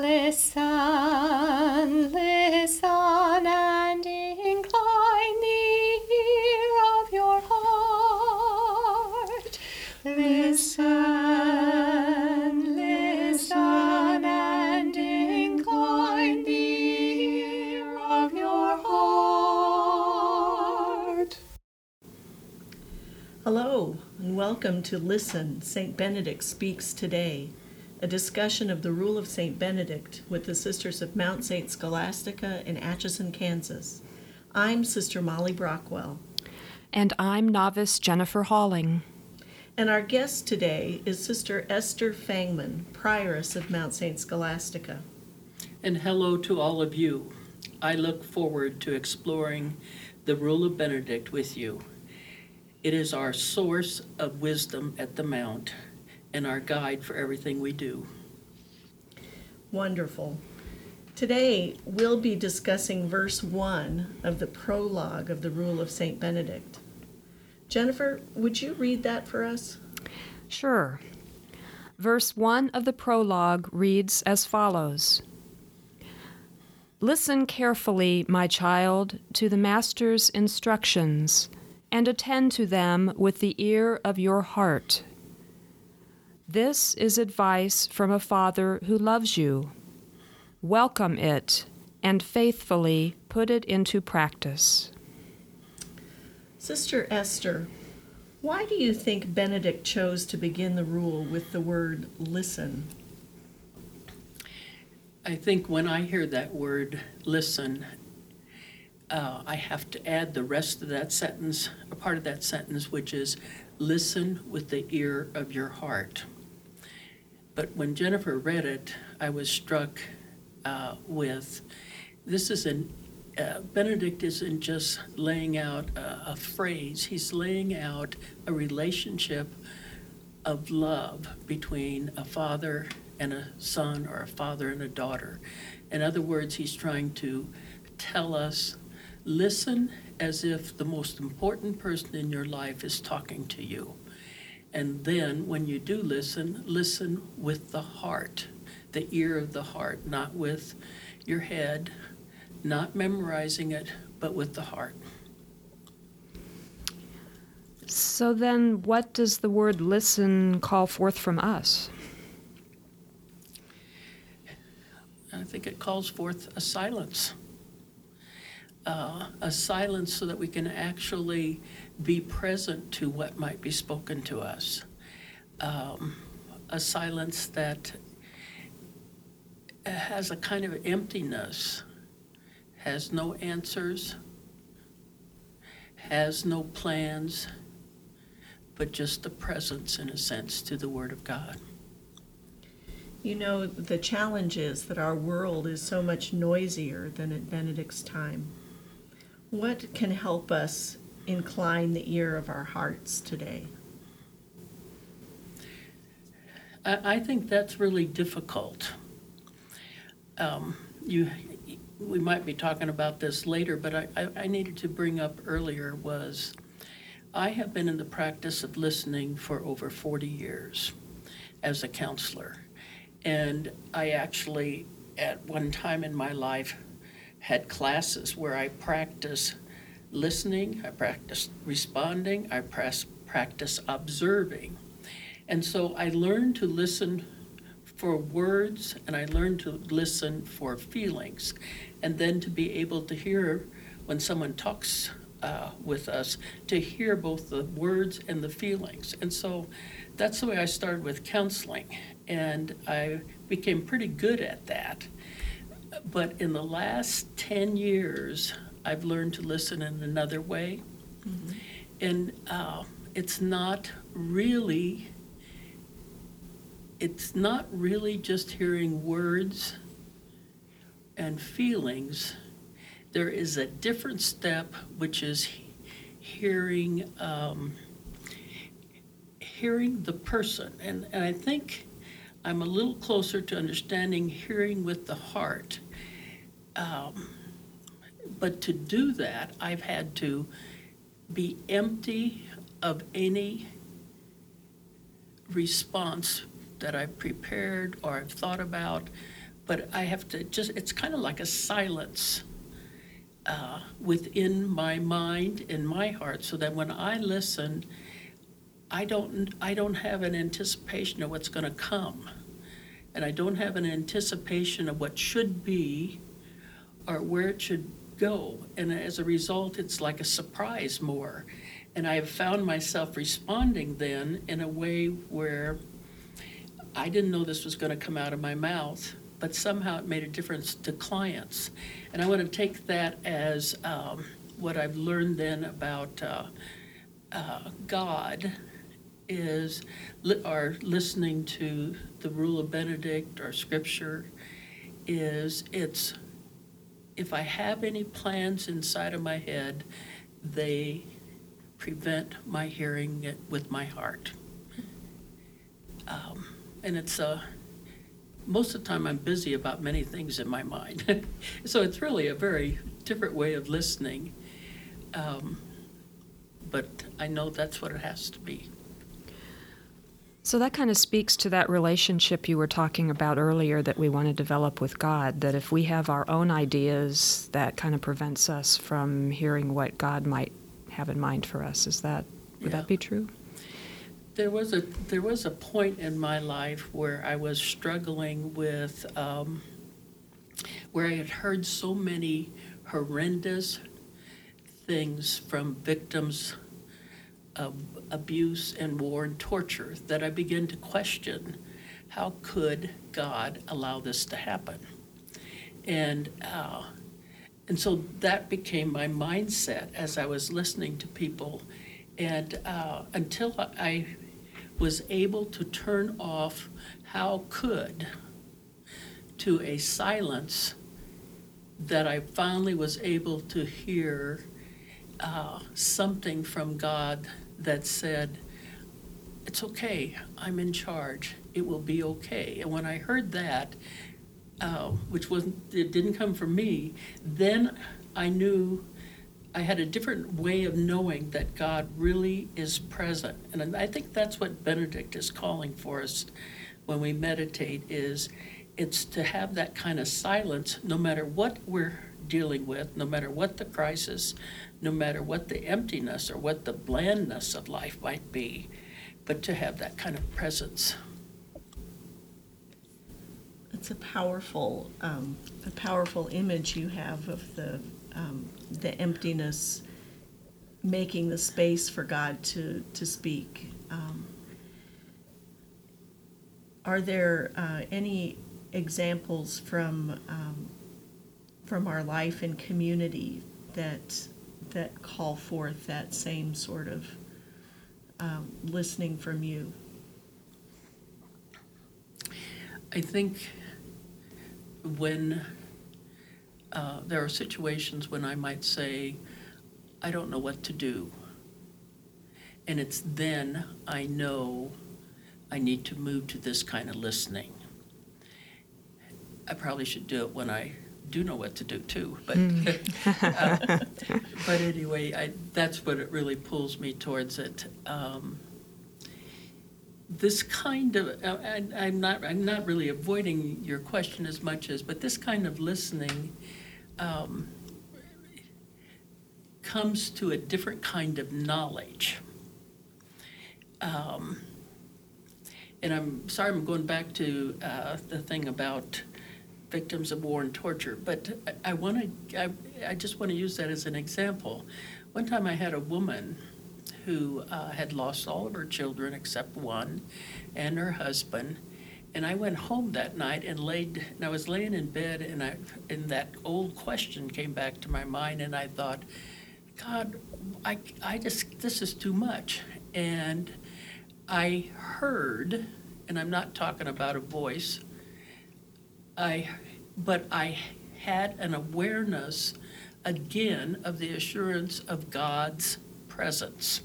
Listen, listen, and incline the ear of your heart. Listen, listen, and incline the ear of your heart. Hello, and welcome to Listen, St. Benedict Speaks Today, a discussion of the Rule of St. Benedict with the Sisters of Mount St. Scholastica in Atchison, Kansas. I'm Sister Molly Brockwell, And I'm novice Jennifer Halling. and our guest today is Sister Esther Fangman, Prioress of Mount St. Scholastica. And hello to all of you. I look forward to exploring the Rule of Benedict with you. It is our source of wisdom at the Mount and our guide for everything we do. Wonderful. Today, we'll be discussing verse 1 of the prologue of the Rule of St. Benedict. Jennifer, would you read that for us? Sure. Verse 1 of the prologue reads as follows Listen carefully, my child, to the Master's instructions, and attend to them with the ear of your heart. This is advice from a Father who loves you. Welcome it and faithfully put it into practice. Sister Esther, why do you think Benedict chose to begin the rule with the word listen? I think when I hear that word, listen, uh, I have to add the rest of that sentence, a part of that sentence, which is listen with the ear of your heart. But when Jennifer read it, I was struck uh, with this is an uh, Benedict isn't just laying out a, a phrase, he's laying out a relationship of love between a father and a son or a father and a daughter. In other words, he's trying to tell us listen as if the most important person in your life is talking to you. And then when you do listen, listen with the heart, the ear of the heart, not with your head, not memorizing it, but with the heart. So then, what does the word listen call forth from us? I think it calls forth a silence. Uh, a silence so that we can actually be present to what might be spoken to us. Um, a silence that has a kind of emptiness, has no answers, has no plans, but just the presence, in a sense, to the Word of God. You know, the challenge is that our world is so much noisier than at Benedict's time. What can help us incline the ear of our hearts today? I, think that's really difficult. Um, you, we might be talking about this later, but I, I, I needed to bring up earlier was I have been in the practice of listening for over 40 years as a counselor. And I actually, at one time in my life, had classes where I practiced listening, I practice responding, I pras- practiced observing. And so I learned to listen for words and I learned to listen for feelings. And then to be able to hear when someone talks uh, with us, to hear both the words and the feelings. And so that's the way I started with counseling. And I became pretty good at that. But in the last 10 years, I've learned to listen in another way. And uh, it's not really it's not really just hearing words and feelings. There is a different step, which is hearing um, hearing the person, and, and I think I'm a little closer to understanding hearing with the heart. Um, but to do that, I've had to be empty of any response that I've prepared or I've thought about but I have to just, it's kind of like a silence uh, within my mind, in my heart, so that when I listen, I don't, I don't have an anticipation of what's going to come. And I don't have an anticipation of what should be or where it should go. And as a result, it's like a surprise more. And I have found myself responding then in a way where I didn't know this was going to come out of my mouth, but somehow it made a difference to clients. And I want to take that as um, what I've learned then about uh, uh, God is, li- or listening to the rule of Benedict or scripture, is it's if I have any plans inside of my head, they prevent my hearing it with my heart. Um, and it's uh, most of the time I'm busy about many things in my mind. so it's really a very different way of listening. Um, but I know that's what it has to be. So that kind of speaks to that relationship you were talking about earlier that we want to develop with God. That if we have our own ideas, that kind of prevents us from hearing what God might have in mind for us. Is that would Yeah. that be true? There was a there was a point in my life where I was struggling with um, where I had heard so many horrendous things from victims abuse and war and torture that I began to question how could God allow this to happen? And uh, and so that became my mindset as I was listening to people, and uh, until I was able to turn off how could to a silence that I finally was able to hear uh, something from God that said, It's okay, I'm in charge, it will be okay. And when I heard that, uh, which wasn't, it didn't come from me, then I knew I had a different way of knowing that God really is present. And I think that's what Benedict is calling for us when we meditate is it's to have that kind of silence no matter what we're dealing with, no matter what the crisis, no matter what the emptiness or what the blandness of life might be, but to have that kind of presence. It's a powerful, um, a powerful image you have of the um, the emptiness, making the space for God to to speak. Um, are there uh, any examples from um, from our life and community that that call forth that same sort of um, listening from you? I think when uh, there are situations when I might say, I don't know what to do. And it's then I know I need to move to this kind of listening. I probably should do it when I do know what to do too, but uh, but anyway, I, that's what it really pulls me towards it. Um, this kind of uh, I, I'm not I'm not really avoiding your question as much as, but this kind of listening um, comes to a different kind of knowledge. Um, and I'm sorry, I'm going back to uh, the thing about victims of war and torture, but I, I want to, I, I just want to use that as an example. One time I had a woman who uh, had lost all of her children except one and her husband. And I went home that night and laid, and I was laying in bed, and I, and that old question came back to my mind, and I thought, God, I, I just, this is too much. And I heard, and I'm not talking about a voice, I, but I had an awareness again of the assurance of God's presence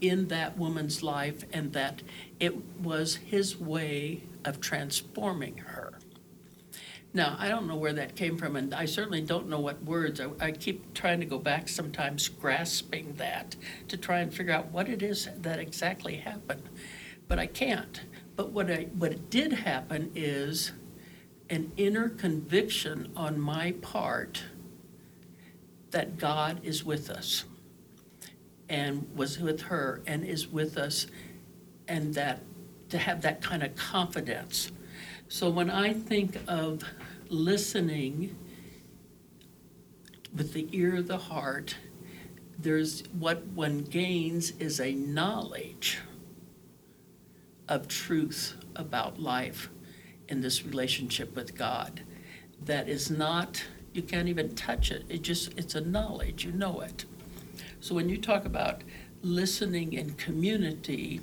in that woman's life and that it was his way of transforming her. Now, I don't know where that came from, and I certainly don't know what words. I, I keep trying to go back sometimes, grasping that to try and figure out what it is that exactly happened. But I can't. But what, I, what did happen is an inner conviction on my part that God is with us and was with her and is with us, and that to have that kind of confidence. So when I think of listening with the ear of the heart, there's what one gains is a knowledge of truth about life in this relationship with God that is not you can't even touch it. It just it's a knowledge. You know it. So when you talk about listening in community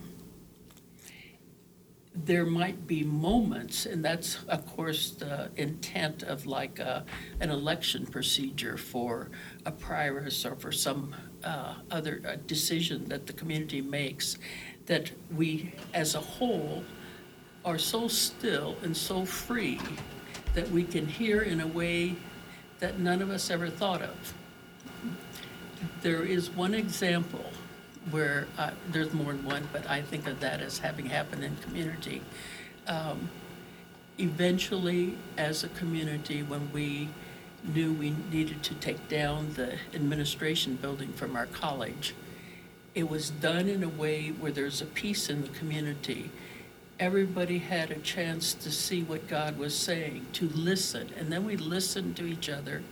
there might be moments and that's of course the intent of like a, an election procedure for a prioress or for some uh, other decision that the community makes that we as a whole are so still and so free that we can hear in a way that none of us ever thought of. There is one example where uh, there's more than one, but I think of that as having happened in community. Um, eventually, as a community, when we knew we needed to take down the administration building from our college, it was done in a way where there's a peace in the community everybody had a chance to see what God was saying, to listen. And then we listened to each other.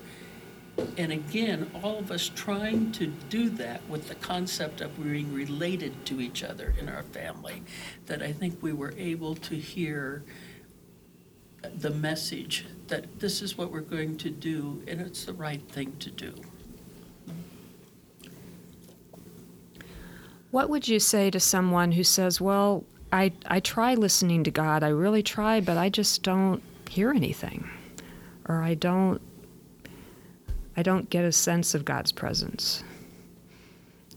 And again, all of us trying to do that with the concept of being related to each other in our family, that I think we were able to hear the message that this is what we're going to do and it's the right thing to do. What would you say to someone who says, Well, I, I try listening to God. I really try, but I just don't hear anything. Or I don't I don't get a sense of God's presence.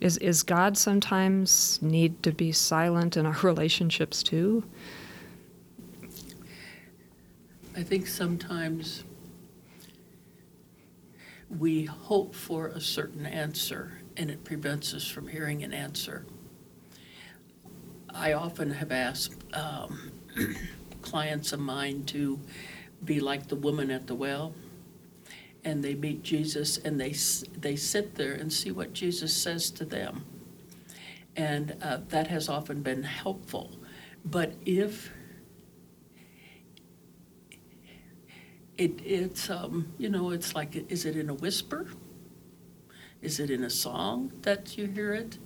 Is is God sometimes need to be silent in our relationships too? I think sometimes we hope for a certain answer and it prevents us from hearing an answer. I often have asked um, clients of mine to be like the woman at the well, and they meet Jesus and they they sit there and see what Jesus says to them, and uh, that has often been helpful. But if it, it's um, you know it's like is it in a whisper? Is it in a song that you hear it?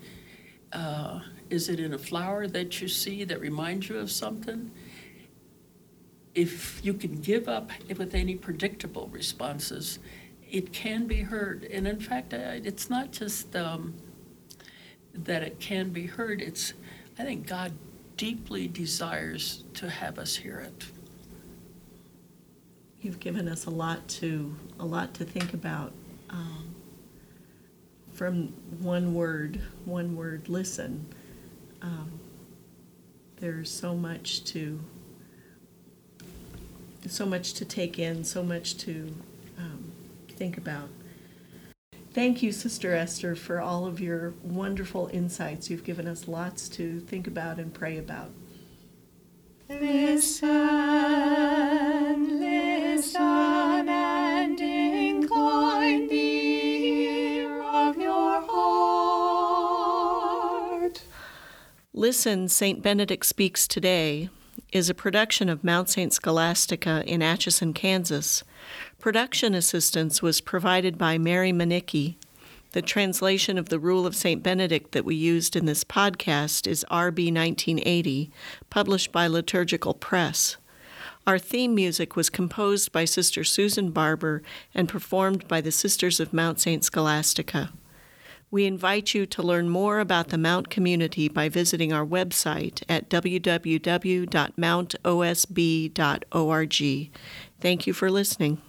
Uh, is it in a flower that you see that reminds you of something? If you can give up with any predictable responses, it can be heard. And in fact, it's not just um, that it can be heard, it's, I think God deeply desires to have us hear it. You've given us a lot to a lot to think about. Um, from one word, one word, listen um, there's so much to so much to take in, so much to um, think about. Thank you, Sister Esther, for all of your wonderful insights. You've given us lots to think about and pray about. Listen, Listen, St. Benedict Speaks Today is a production of Mount St. Scholastica in Atchison, Kansas. Production assistance was provided by Mary Manicki. The translation of the Rule of St. Benedict that we used in this podcast is RB 1980, published by Liturgical Press. Our theme music was composed by Sister Susan Barber and performed by the Sisters of Mount St. Scholastica. We invite you to learn more about the Mount community by visiting our website at www.mountosb.org. Thank you for listening.